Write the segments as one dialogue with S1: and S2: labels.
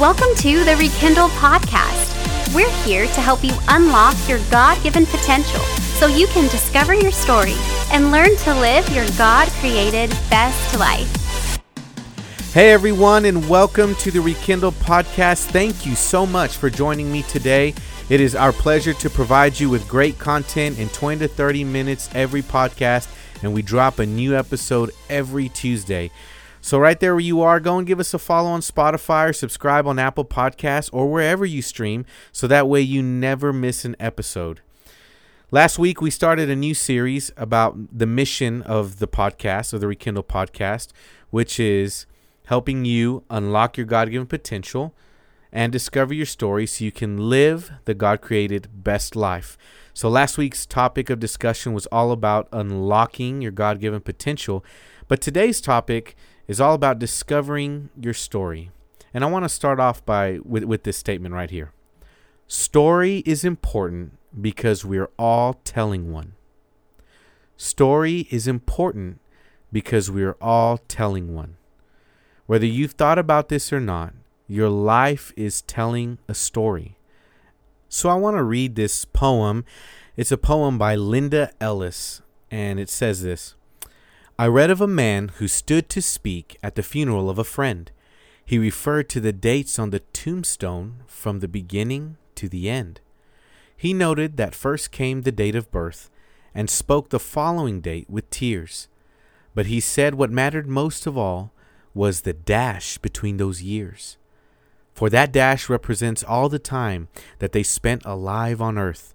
S1: Welcome to the Rekindle Podcast. We're here to help you unlock your God given potential so you can discover your story and learn to live your God created best life.
S2: Hey everyone, and welcome to the Rekindle Podcast. Thank you so much for joining me today. It is our pleasure to provide you with great content in 20 to 30 minutes every podcast, and we drop a new episode every Tuesday. So, right there where you are, go and give us a follow on Spotify or subscribe on Apple Podcasts or wherever you stream so that way you never miss an episode. Last week, we started a new series about the mission of the podcast, of the Rekindle podcast, which is helping you unlock your God given potential and discover your story so you can live the God created best life. So, last week's topic of discussion was all about unlocking your God given potential. But today's topic is all about discovering your story. And I want to start off by with, with this statement right here. Story is important because we're all telling one. Story is important because we're all telling one. Whether you've thought about this or not, your life is telling a story. So I want to read this poem. It's a poem by Linda Ellis, and it says this I read of a man who stood to speak at the funeral of a friend. He referred to the dates on the tombstone from the beginning to the end. He noted that first came the date of birth and spoke the following date with tears. But he said what mattered most of all was the dash between those years. For that dash represents all the time that they spent alive on earth,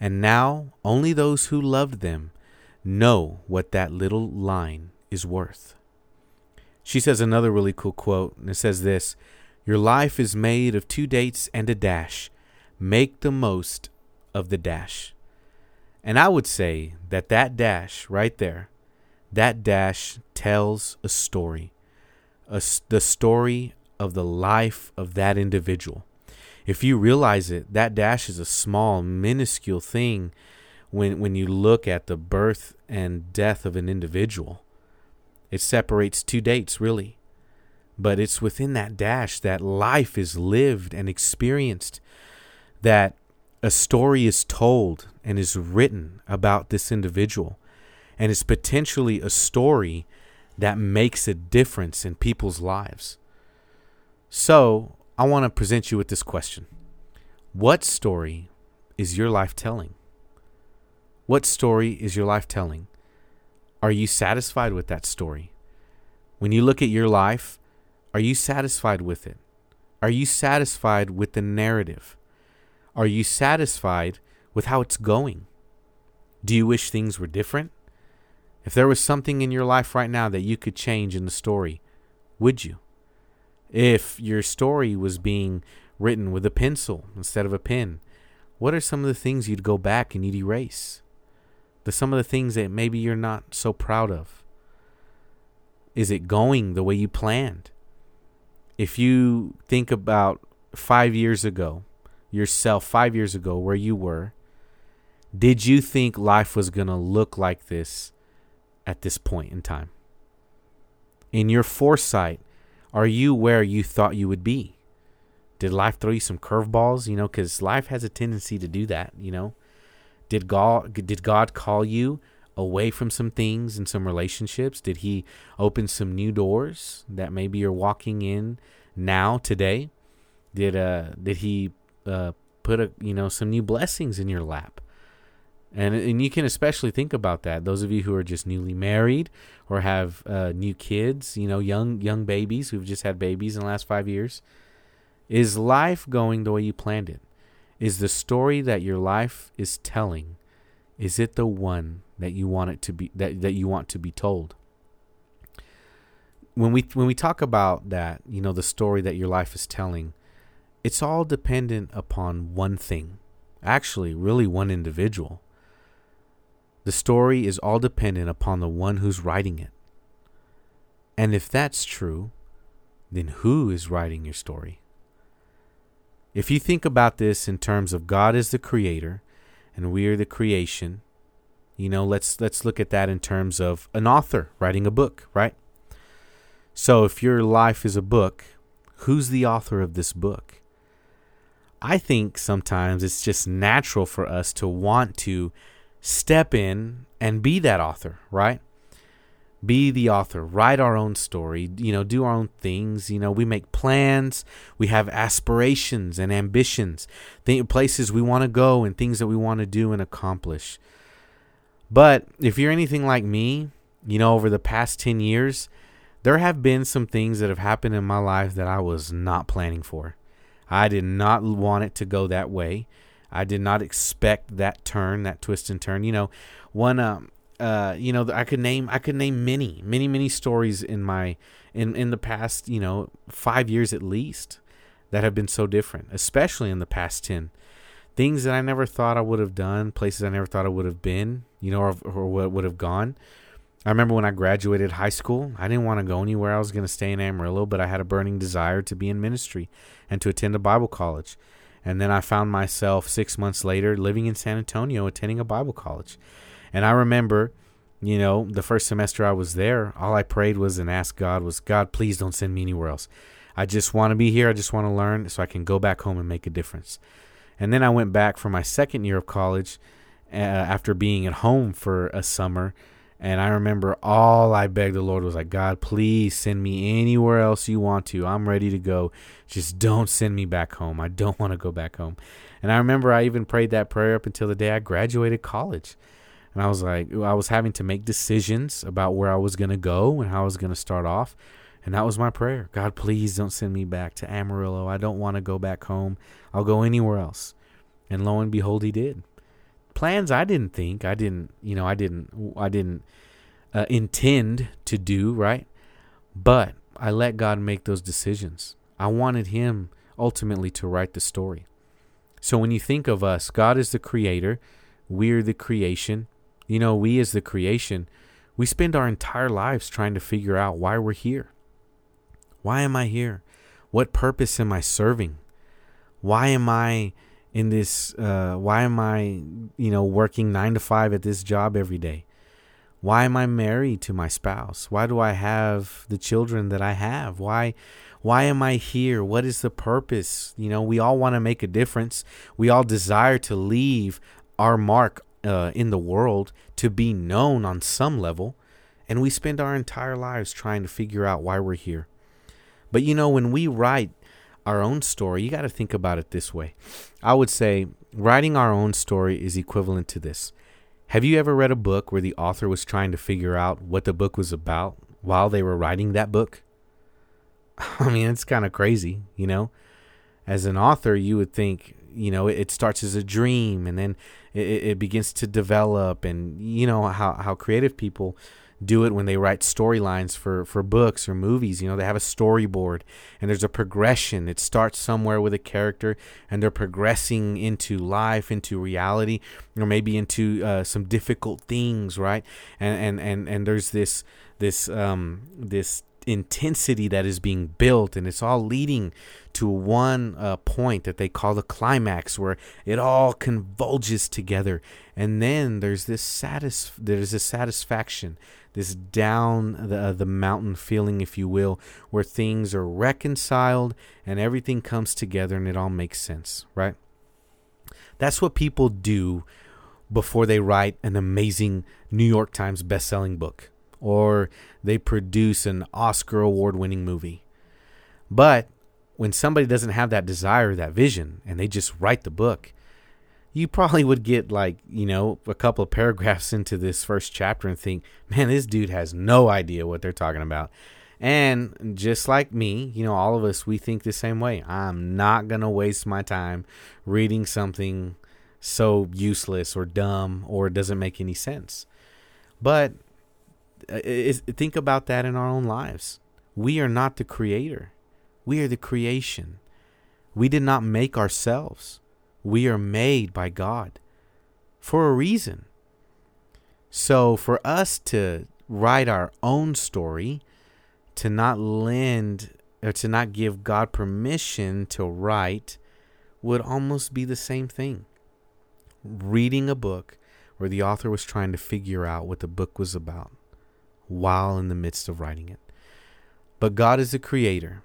S2: and now only those who loved them know what that little line is worth. She says another really cool quote, and it says this Your life is made of two dates and a dash. Make the most of the dash. And I would say that that dash right there, that dash tells a story, a, the story of the life of that individual. If you realize it, that dash is a small, minuscule thing when when you look at the birth and death of an individual. It separates two dates really. But it's within that dash that life is lived and experienced that a story is told and is written about this individual and it's potentially a story that makes a difference in people's lives. So, I want to present you with this question. What story is your life telling? What story is your life telling? Are you satisfied with that story? When you look at your life, are you satisfied with it? Are you satisfied with the narrative? Are you satisfied with how it's going? Do you wish things were different? If there was something in your life right now that you could change in the story, would you? If your story was being written with a pencil instead of a pen, what are some of the things you'd go back and you'd erase? The some of the things that maybe you're not so proud of? Is it going the way you planned? If you think about five years ago, yourself five years ago, where you were, did you think life was going to look like this at this point in time? In your foresight, are you where you thought you would be? Did life throw you some curveballs? You know, because life has a tendency to do that, you know? Did God did God call you away from some things and some relationships? Did he open some new doors that maybe you're walking in now today? Did uh did he uh put a you know some new blessings in your lap? And and you can especially think about that. Those of you who are just newly married or have uh, new kids, you know, young young babies who've just had babies in the last five years, is life going the way you planned it? Is the story that your life is telling, is it the one that you want it to be that, that you want to be told? When we when we talk about that, you know, the story that your life is telling, it's all dependent upon one thing. Actually, really one individual. The story is all dependent upon the one who's writing it. And if that's true, then who is writing your story? If you think about this in terms of God as the creator and we are the creation, you know, let's let's look at that in terms of an author writing a book, right? So if your life is a book, Who's the author of this book? I think sometimes it's just natural for us to want to step in and be that author, right? Be the author, write our own story, you know, do our own things. You know, we make plans, we have aspirations and ambitions, th- places we want to go and things that we want to do and accomplish. But if you're anything like me, you know, over the past 10 years, there have been some things that have happened in my life that I was not planning for. I did not want it to go that way. I did not expect that turn, that twist and turn. You know, one um uh you know I could name I could name many many many stories in my in in the past you know five years at least that have been so different, especially in the past ten. Things that I never thought I would have done, places I never thought I would have been, you know, or, or would have gone. I remember when I graduated high school, I didn't want to go anywhere. I was going to stay in Amarillo, but I had a burning desire to be in ministry and to attend a Bible college. And then I found myself six months later living in San Antonio, attending a Bible college. And I remember, you know, the first semester I was there, all I prayed was and asked God was, God, please don't send me anywhere else. I just want to be here. I just want to learn so I can go back home and make a difference. And then I went back for my second year of college uh, after being at home for a summer and I remember all I begged the Lord was like, God, please send me anywhere else you want to. I'm ready to go. Just don't send me back home. I don't want to go back home. And I remember I even prayed that prayer up until the day I graduated college. And I was like, I was having to make decisions about where I was going to go and how I was going to start off. And that was my prayer. God, please don't send me back to Amarillo. I don't want to go back home. I'll go anywhere else. And lo and behold, he did plans I didn't think I didn't you know I didn't I didn't uh, intend to do right but I let God make those decisions I wanted him ultimately to write the story so when you think of us God is the creator we're the creation you know we as the creation we spend our entire lives trying to figure out why we're here. Why am I here? What purpose am I serving? Why am I in this uh, why am i you know working nine to five at this job every day? Why am i married to my spouse? Why do i have the children that i have? Why why am i here? What is the purpose? You know we all want to make a difference. We all desire to leave our mark uh, in the world to be known on some level and we spend our entire lives trying to figure out why we're here but you know when we write our own story, you got to think about it this way. I would say writing our own story is equivalent to this. Have you ever read a book where the author was trying to figure out what the book was about while they were writing that book? I mean, it's kind of crazy, you know? As an author, you would think, you know, it starts as a dream and then it, it begins to develop, and you know how, how creative people do it when they write storylines for for books or movies. You know they have a storyboard and there's a progression. It starts somewhere with a character and they're progressing into life into reality or maybe into uh, some difficult things right? And and and and there's this this um this intensity that is being built and it's all leading to one uh, point that they call the climax where it all convulges together and then there's this satis- there's this satisfaction this down the, uh, the mountain feeling, if you will, where things are reconciled and everything comes together and it all makes sense, right? That's what people do before they write an amazing New York Times best-selling book or they produce an Oscar award winning movie. But when somebody doesn't have that desire, that vision, and they just write the book, you probably would get like, you know, a couple of paragraphs into this first chapter and think, man, this dude has no idea what they're talking about. And just like me, you know, all of us, we think the same way. I'm not going to waste my time reading something so useless or dumb or doesn't make any sense. But uh, think about that in our own lives. We are not the creator, we are the creation. We did not make ourselves. We are made by God for a reason. So for us to write our own story, to not lend or to not give God permission to write, would almost be the same thing. Reading a book where the author was trying to figure out what the book was about while in the midst of writing it. But God is the creator.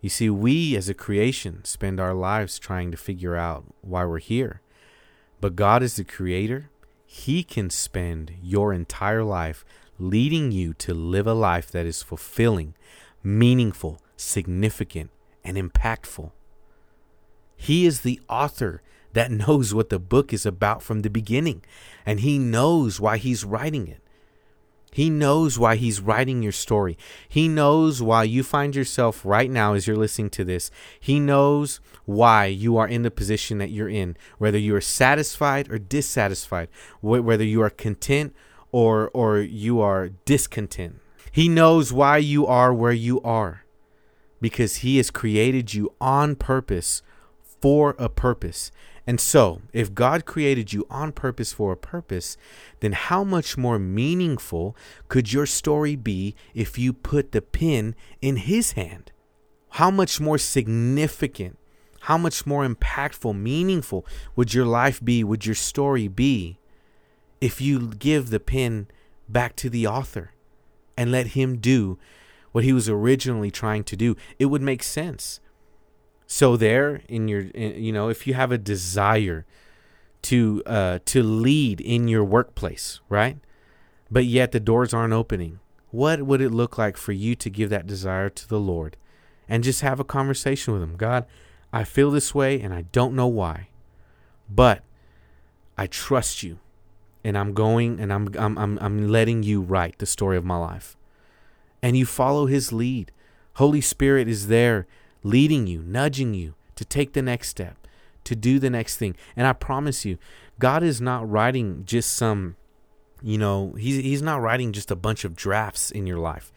S2: You see, we as a creation spend our lives trying to figure out why we're here. But God is the creator. He can spend your entire life leading you to live a life that is fulfilling, meaningful, significant, and impactful. He is the author that knows what the book is about from the beginning, and he knows why he's writing it. He knows why he's writing your story. He knows why you find yourself right now as you're listening to this. He knows why you are in the position that you're in, whether you are satisfied or dissatisfied, whether you are content or or you are discontent. He knows why you are where you are because he has created you on purpose for a purpose. And so, if God created you on purpose for a purpose, then how much more meaningful could your story be if you put the pen in His hand? How much more significant, how much more impactful, meaningful would your life be, would your story be, if you give the pen back to the author and let him do what he was originally trying to do? It would make sense so there in your in, you know if you have a desire to uh to lead in your workplace right? But yet the doors aren't opening what would it look like for you to give that desire to the lord and just have a conversation with him? God i feel this way and i don't know why but i trust you and i'm going and i'm i'm i'm, I'm letting you write the story of my life. And you follow his lead. Holy spirit is there leading you, nudging you to take the next step, to do the next thing. And I promise you, God is not writing just some, you know, he's he's not writing just a bunch of drafts in your life.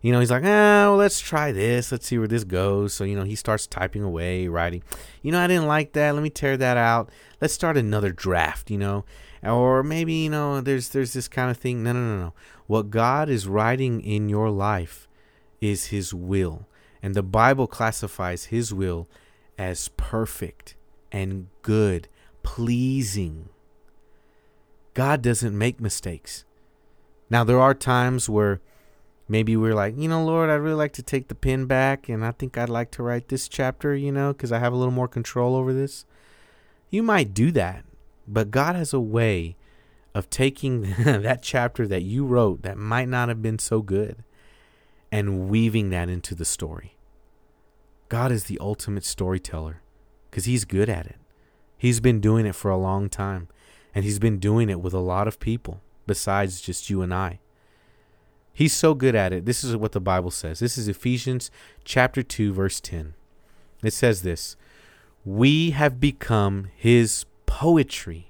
S2: You know, he's like, ah, well, let's try this. Let's see where this goes. So, you know, he starts typing away, writing. You know, I didn't like that. Let me tear that out. Let's start another draft, you know. Or maybe, you know, there's there's this kind of thing. No, no, no, no. What God is writing in your life is his will. And the Bible classifies his will as perfect and good, pleasing. God doesn't make mistakes. Now, there are times where maybe we're like, you know, Lord, I'd really like to take the pen back, and I think I'd like to write this chapter, you know, because I have a little more control over this. You might do that, but God has a way of taking that chapter that you wrote that might not have been so good and weaving that into the story. God is the ultimate storyteller because he's good at it. He's been doing it for a long time, and he's been doing it with a lot of people besides just you and I. He's so good at it. This is what the Bible says. This is Ephesians chapter 2 verse 10. It says this, "We have become his poetry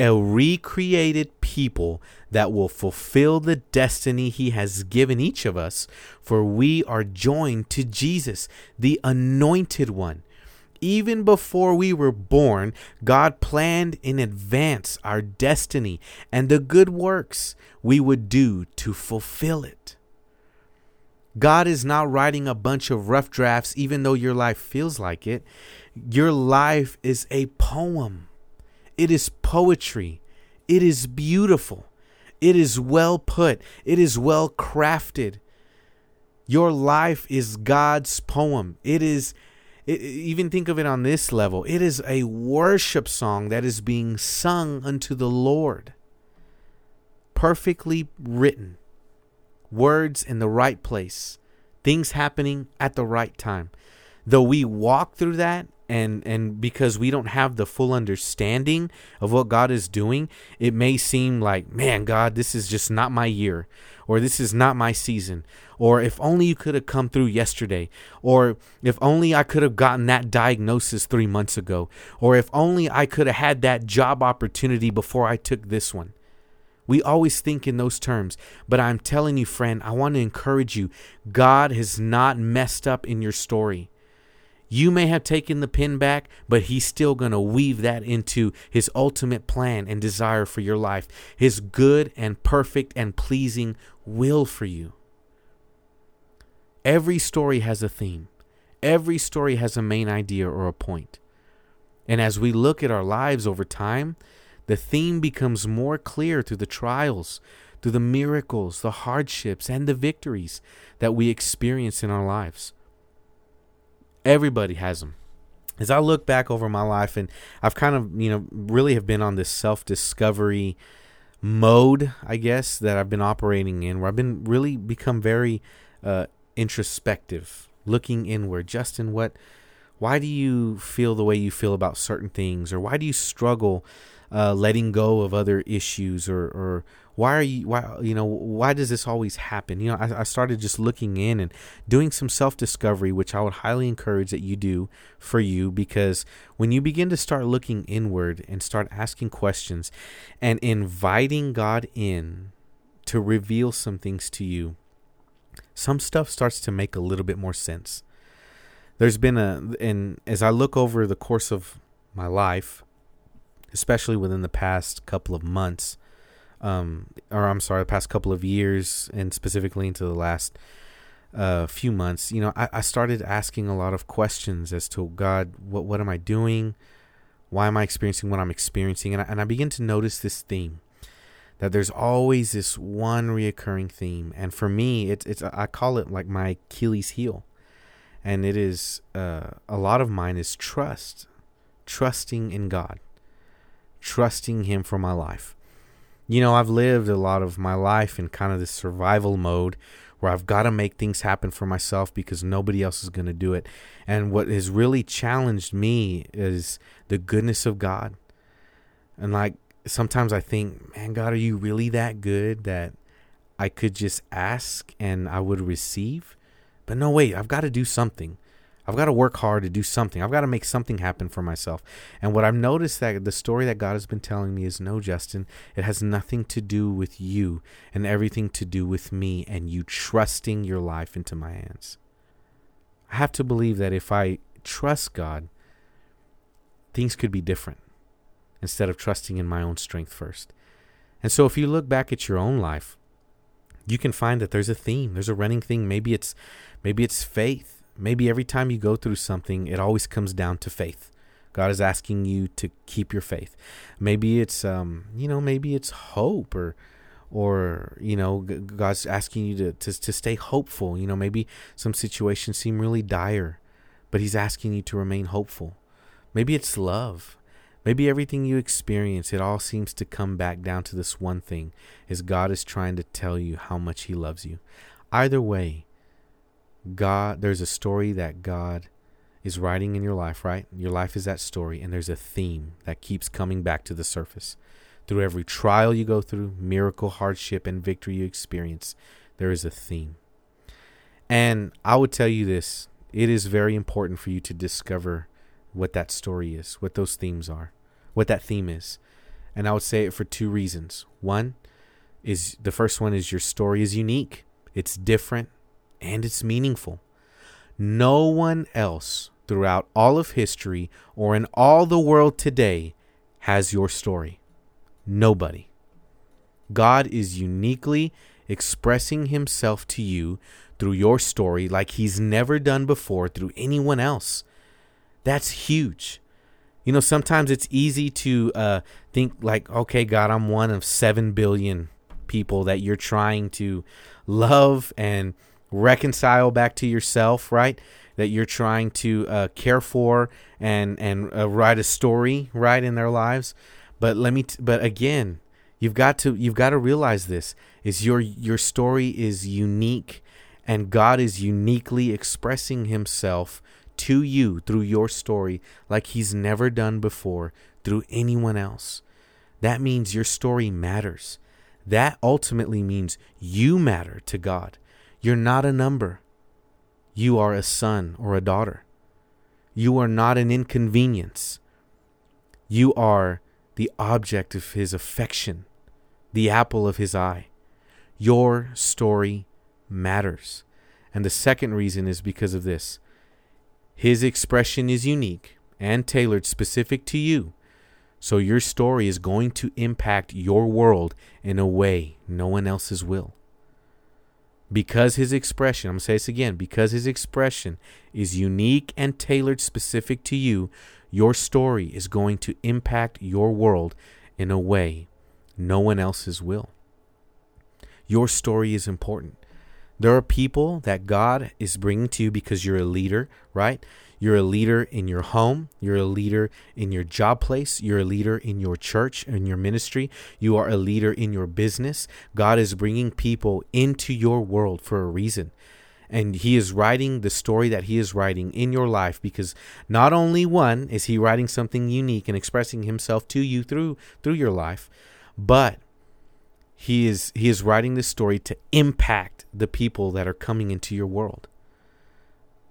S2: a recreated people that will fulfill the destiny he has given each of us, for we are joined to Jesus, the anointed one. Even before we were born, God planned in advance our destiny and the good works we would do to fulfill it. God is not writing a bunch of rough drafts, even though your life feels like it. Your life is a poem. It is poetry. It is beautiful. It is well put. It is well crafted. Your life is God's poem. It is, it, even think of it on this level, it is a worship song that is being sung unto the Lord. Perfectly written, words in the right place, things happening at the right time. Though we walk through that and and because we don't have the full understanding of what God is doing, it may seem like, man, God, this is just not my year, or this is not my season, or if only you could have come through yesterday, or if only I could have gotten that diagnosis three months ago, or if only I could have had that job opportunity before I took this one. We always think in those terms, but I'm telling you, friend, I want to encourage you God has not messed up in your story. You may have taken the pin back, but he's still going to weave that into his ultimate plan and desire for your life, his good and perfect and pleasing will for you. Every story has a theme, every story has a main idea or a point. And as we look at our lives over time, the theme becomes more clear through the trials, through the miracles, the hardships, and the victories that we experience in our lives. Everybody has them. As I look back over my life, and I've kind of, you know, really have been on this self discovery mode, I guess, that I've been operating in, where I've been really become very uh, introspective, looking inward. Justin, what, why do you feel the way you feel about certain things, or why do you struggle uh, letting go of other issues, or, or why are you why you know why does this always happen? You know I, I started just looking in and doing some self-discovery which i would highly encourage that you do for you because when you begin to start looking inward and start asking questions and inviting god in to reveal some things to you some stuff starts to make a little bit more sense. There's been a and as i look over the course of my life especially within the past couple of months um, or I'm sorry, the past couple of years, and specifically into the last uh, few months, you know, I, I started asking a lot of questions as to God, what what am I doing? Why am I experiencing what I'm experiencing? And I, and I begin to notice this theme that there's always this one reoccurring theme, and for me, it's it's I call it like my Achilles heel, and it is uh, a lot of mine is trust, trusting in God, trusting Him for my life you know, I've lived a lot of my life in kind of this survival mode where I've got to make things happen for myself because nobody else is going to do it. And what has really challenged me is the goodness of God. And like sometimes I think, man, God, are you really that good that I could just ask and I would receive? But no, wait, I've got to do something. I've got to work hard to do something. I've got to make something happen for myself. And what I've noticed that the story that God has been telling me is no, Justin, it has nothing to do with you and everything to do with me and you trusting your life into my hands. I have to believe that if I trust God, things could be different instead of trusting in my own strength first. And so if you look back at your own life, you can find that there's a theme, there's a running thing. Maybe it's maybe it's faith maybe every time you go through something, it always comes down to faith. God is asking you to keep your faith. Maybe it's um, you know, maybe it's hope or or you know, God's asking you to, to to stay hopeful. You know, maybe some situations seem really dire, but he's asking you to remain hopeful. Maybe it's love. Maybe everything you experience, it all seems to come back down to this one thing is God is trying to tell you how much he loves you. Either way, God, there's a story that God is writing in your life, right? Your life is that story, and there's a theme that keeps coming back to the surface. Through every trial you go through, miracle, hardship, and victory you experience, there is a theme. And I would tell you this it is very important for you to discover what that story is, what those themes are, what that theme is. And I would say it for two reasons. One is the first one is your story is unique, it's different, and it's meaningful. No one else throughout all of history or in all the world today has your story. Nobody. God is uniquely expressing himself to you through your story like he's never done before through anyone else. That's huge. You know, sometimes it's easy to uh, think, like, okay, God, I'm one of 7 billion people that you're trying to love and reconcile back to yourself, right? That you're trying to uh, care for and and uh, write a story, right, in their lives. But let me. T- but again, you've got to you've got to realize this is your your story is unique, and God is uniquely expressing Himself to you through your story like He's never done before through anyone else. That means your story matters. That ultimately means you matter to God. You're not a number. You are a son or a daughter. You are not an inconvenience. You are the object of his affection, the apple of his eye. Your story matters. And the second reason is because of this his expression is unique and tailored specific to you. So your story is going to impact your world in a way no one else's will because his expression, I'm going to say this again, because his expression is unique and tailored specific to you, your story is going to impact your world in a way no one else's will. Your story is important. There are people that God is bringing to you because you're a leader, right? You're a leader in your home. You're a leader in your job place. You're a leader in your church, in your ministry. You are a leader in your business. God is bringing people into your world for a reason. And He is writing the story that He is writing in your life because not only one is He writing something unique and expressing Himself to you through through your life, but he is he is writing this story to impact the people that are coming into your world.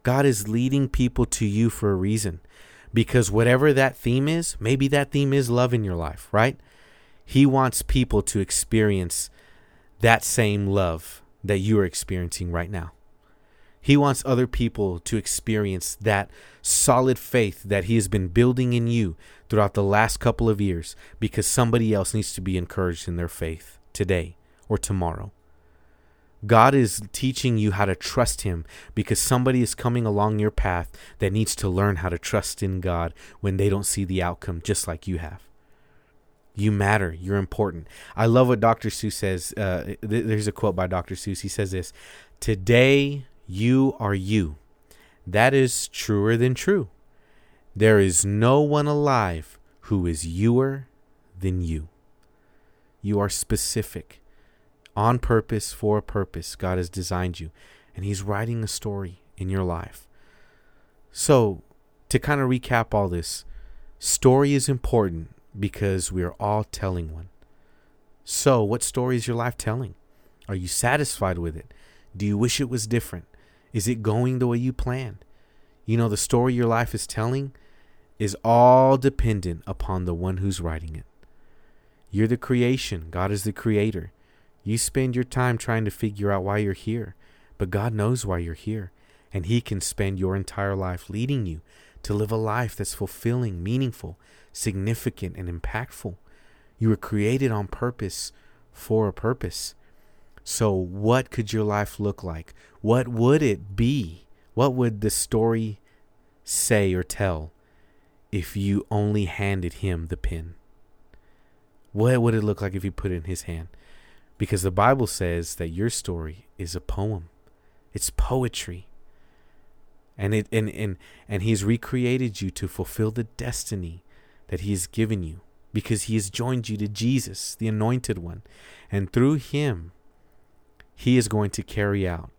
S2: God is leading people to you for a reason. Because whatever that theme is, maybe that theme is love in your life, right? He wants people to experience that same love that you are experiencing right now. He wants other people to experience that solid faith that He has been building in you throughout the last couple of years because somebody else needs to be encouraged in their faith today or tomorrow. God is teaching you how to trust Him because somebody is coming along your path that needs to learn how to trust in God when they don't see the outcome just like you have. You matter. You're important. I love what Dr. Seuss says. Uh, th- there's a quote by Dr. Seuss. He says this Today you are you. That is truer than true. There is no one alive who is youer than you. You are specific on purpose for a purpose. God has designed you, and He's writing a story in your life. So, to kind of recap all this, story is important because we are all telling one. So, what story is your life telling? Are you satisfied with it? Do you wish it was different? Is it going the way you planned? You know, the story your life is telling is all dependent upon the one who's writing it. You're the creation, God is the creator. You spend your time trying to figure out why you're here, but God knows why you're here, and He can spend your entire life leading you to live a life that's fulfilling, meaningful, significant, and impactful. You were created on purpose for a purpose. So, what could your life look like? What would it be? What would the story say or tell if you only handed him the pen? What would it look like if you put it in his hand? Because the Bible says that your story is a poem. It's poetry. And it and, and and he's recreated you to fulfill the destiny that he has given you because he has joined you to Jesus, the anointed one. And through him he is going to carry out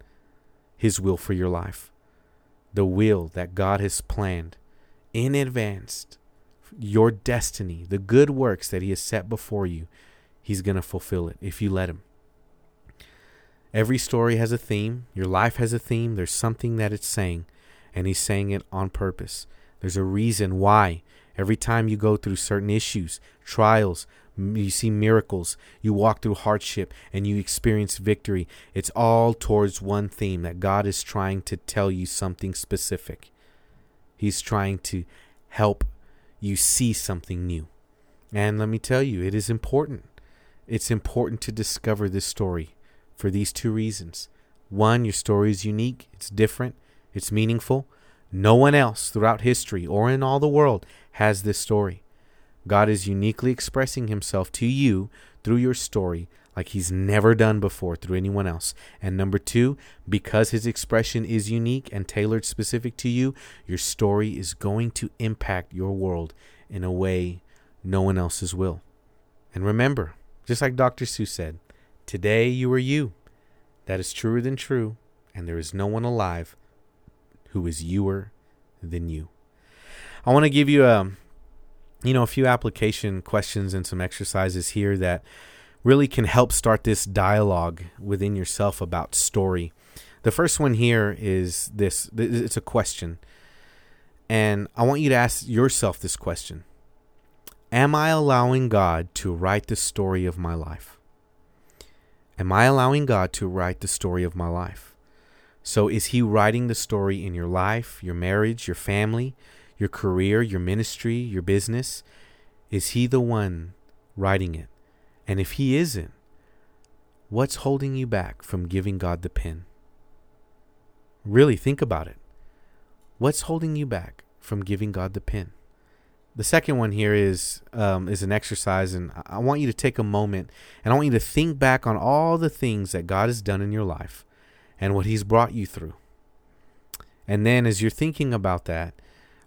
S2: his will for your life. The will that God has planned in advance your destiny, the good works that He has set before you, He's going to fulfill it if you let Him. Every story has a theme. Your life has a theme. There's something that it's saying, and He's saying it on purpose. There's a reason why. Every time you go through certain issues, trials, you see miracles, you walk through hardship, and you experience victory, it's all towards one theme that God is trying to tell you something specific. He's trying to help you see something new. And let me tell you, it is important. It's important to discover this story for these two reasons. One, your story is unique, it's different, it's meaningful. No one else throughout history or in all the world has this story. God is uniquely expressing himself to you through your story like he's never done before through anyone else. And number two, because his expression is unique and tailored specific to you, your story is going to impact your world in a way no one else's will. And remember, just like Dr. Seuss said, today you are you. That is truer than true, and there is no one alive who is youer than you. I want to give you a you know a few application questions and some exercises here that really can help start this dialogue within yourself about story. The first one here is this it's a question. And I want you to ask yourself this question Am I allowing God to write the story of my life? Am I allowing God to write the story of my life? So, is He writing the story in your life, your marriage, your family, your career, your ministry, your business? Is He the one writing it? And if He isn't, what's holding you back from giving God the pen? Really think about it. What's holding you back from giving God the pen? The second one here is um, is an exercise, and I want you to take a moment and I want you to think back on all the things that God has done in your life and what He's brought you through. And then as you're thinking about that,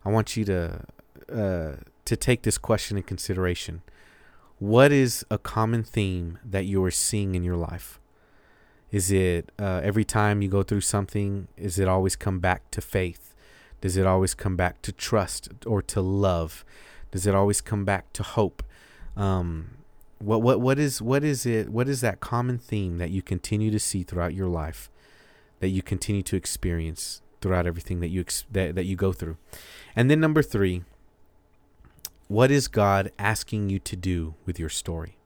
S2: I want you to uh, to take this question in consideration. What is a common theme that you are seeing in your life? Is it uh, every time you go through something, is it always come back to faith? Does it always come back to trust or to love? Does it always come back to hope? Um, what what what is what is it? What is that common theme that you continue to see throughout your life, that you continue to experience throughout everything that you ex- that that you go through? And then number three, what is God asking you to do with your story?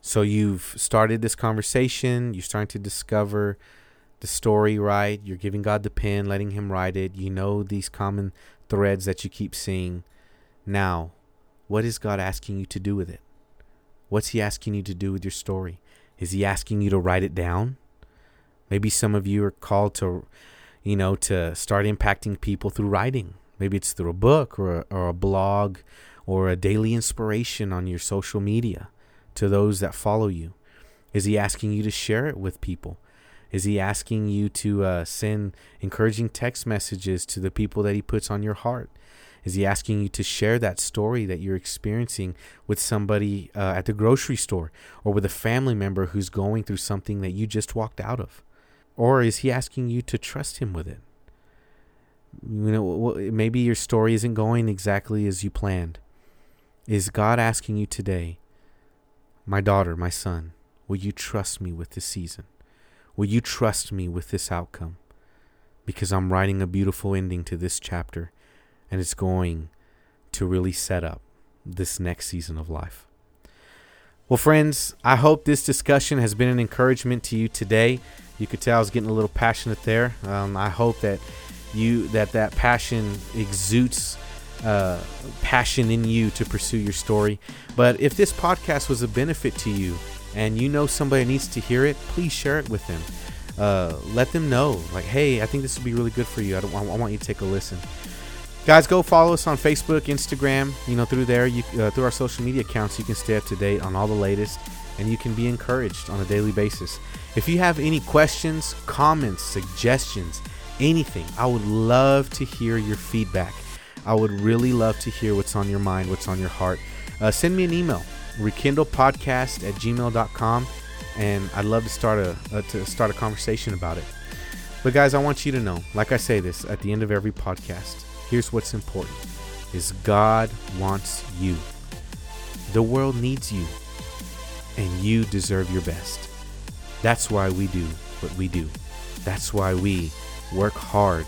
S2: So you've started this conversation. You're starting to discover the story, right? You're giving God the pen, letting Him write it. You know these common threads that you keep seeing. Now, what is God asking you to do with it? What's He asking you to do with your story? Is He asking you to write it down? Maybe some of you are called to, you know, to start impacting people through writing. Maybe it's through a book or a, or a blog or a daily inspiration on your social media to those that follow you. Is He asking you to share it with people? Is He asking you to uh, send encouraging text messages to the people that He puts on your heart? Is he asking you to share that story that you're experiencing with somebody uh, at the grocery store or with a family member who's going through something that you just walked out of? Or is he asking you to trust him with it? You know, maybe your story isn't going exactly as you planned. Is God asking you today, my daughter, my son, will you trust me with this season? Will you trust me with this outcome? Because I'm writing a beautiful ending to this chapter and it's going to really set up this next season of life. Well, friends, I hope this discussion has been an encouragement to you today. You could tell I was getting a little passionate there. Um, I hope that you that that passion exudes uh, passion in you to pursue your story. But if this podcast was a benefit to you and you know somebody needs to hear it, please share it with them. Uh, let them know, like, hey, I think this would be really good for you. I, don't, I want you to take a listen. Guys go follow us on facebook instagram you know through there you uh, through our social media accounts. You can stay up to date on all the latest and you can be encouraged on a daily basis. If you have any questions comments suggestions anything i would love to hear your feedback. I would really love to hear what's on your mind what's on your heart. Uh, send me an email rekindlepodcast at gmail.com and i'd love to start a to start a conversation about it but guys i want you to know like i say this at the end of every podcast here's what's important is God wants you. The world needs you and you deserve your best. That's why we do what we do. That's why we work hard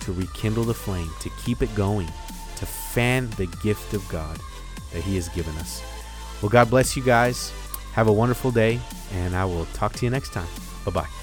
S2: to rekindle the flame, to keep it going, to fan the gift of God that He has given us. Well, God bless you guys. Have a wonderful day, and I will talk to you next time. Bye bye.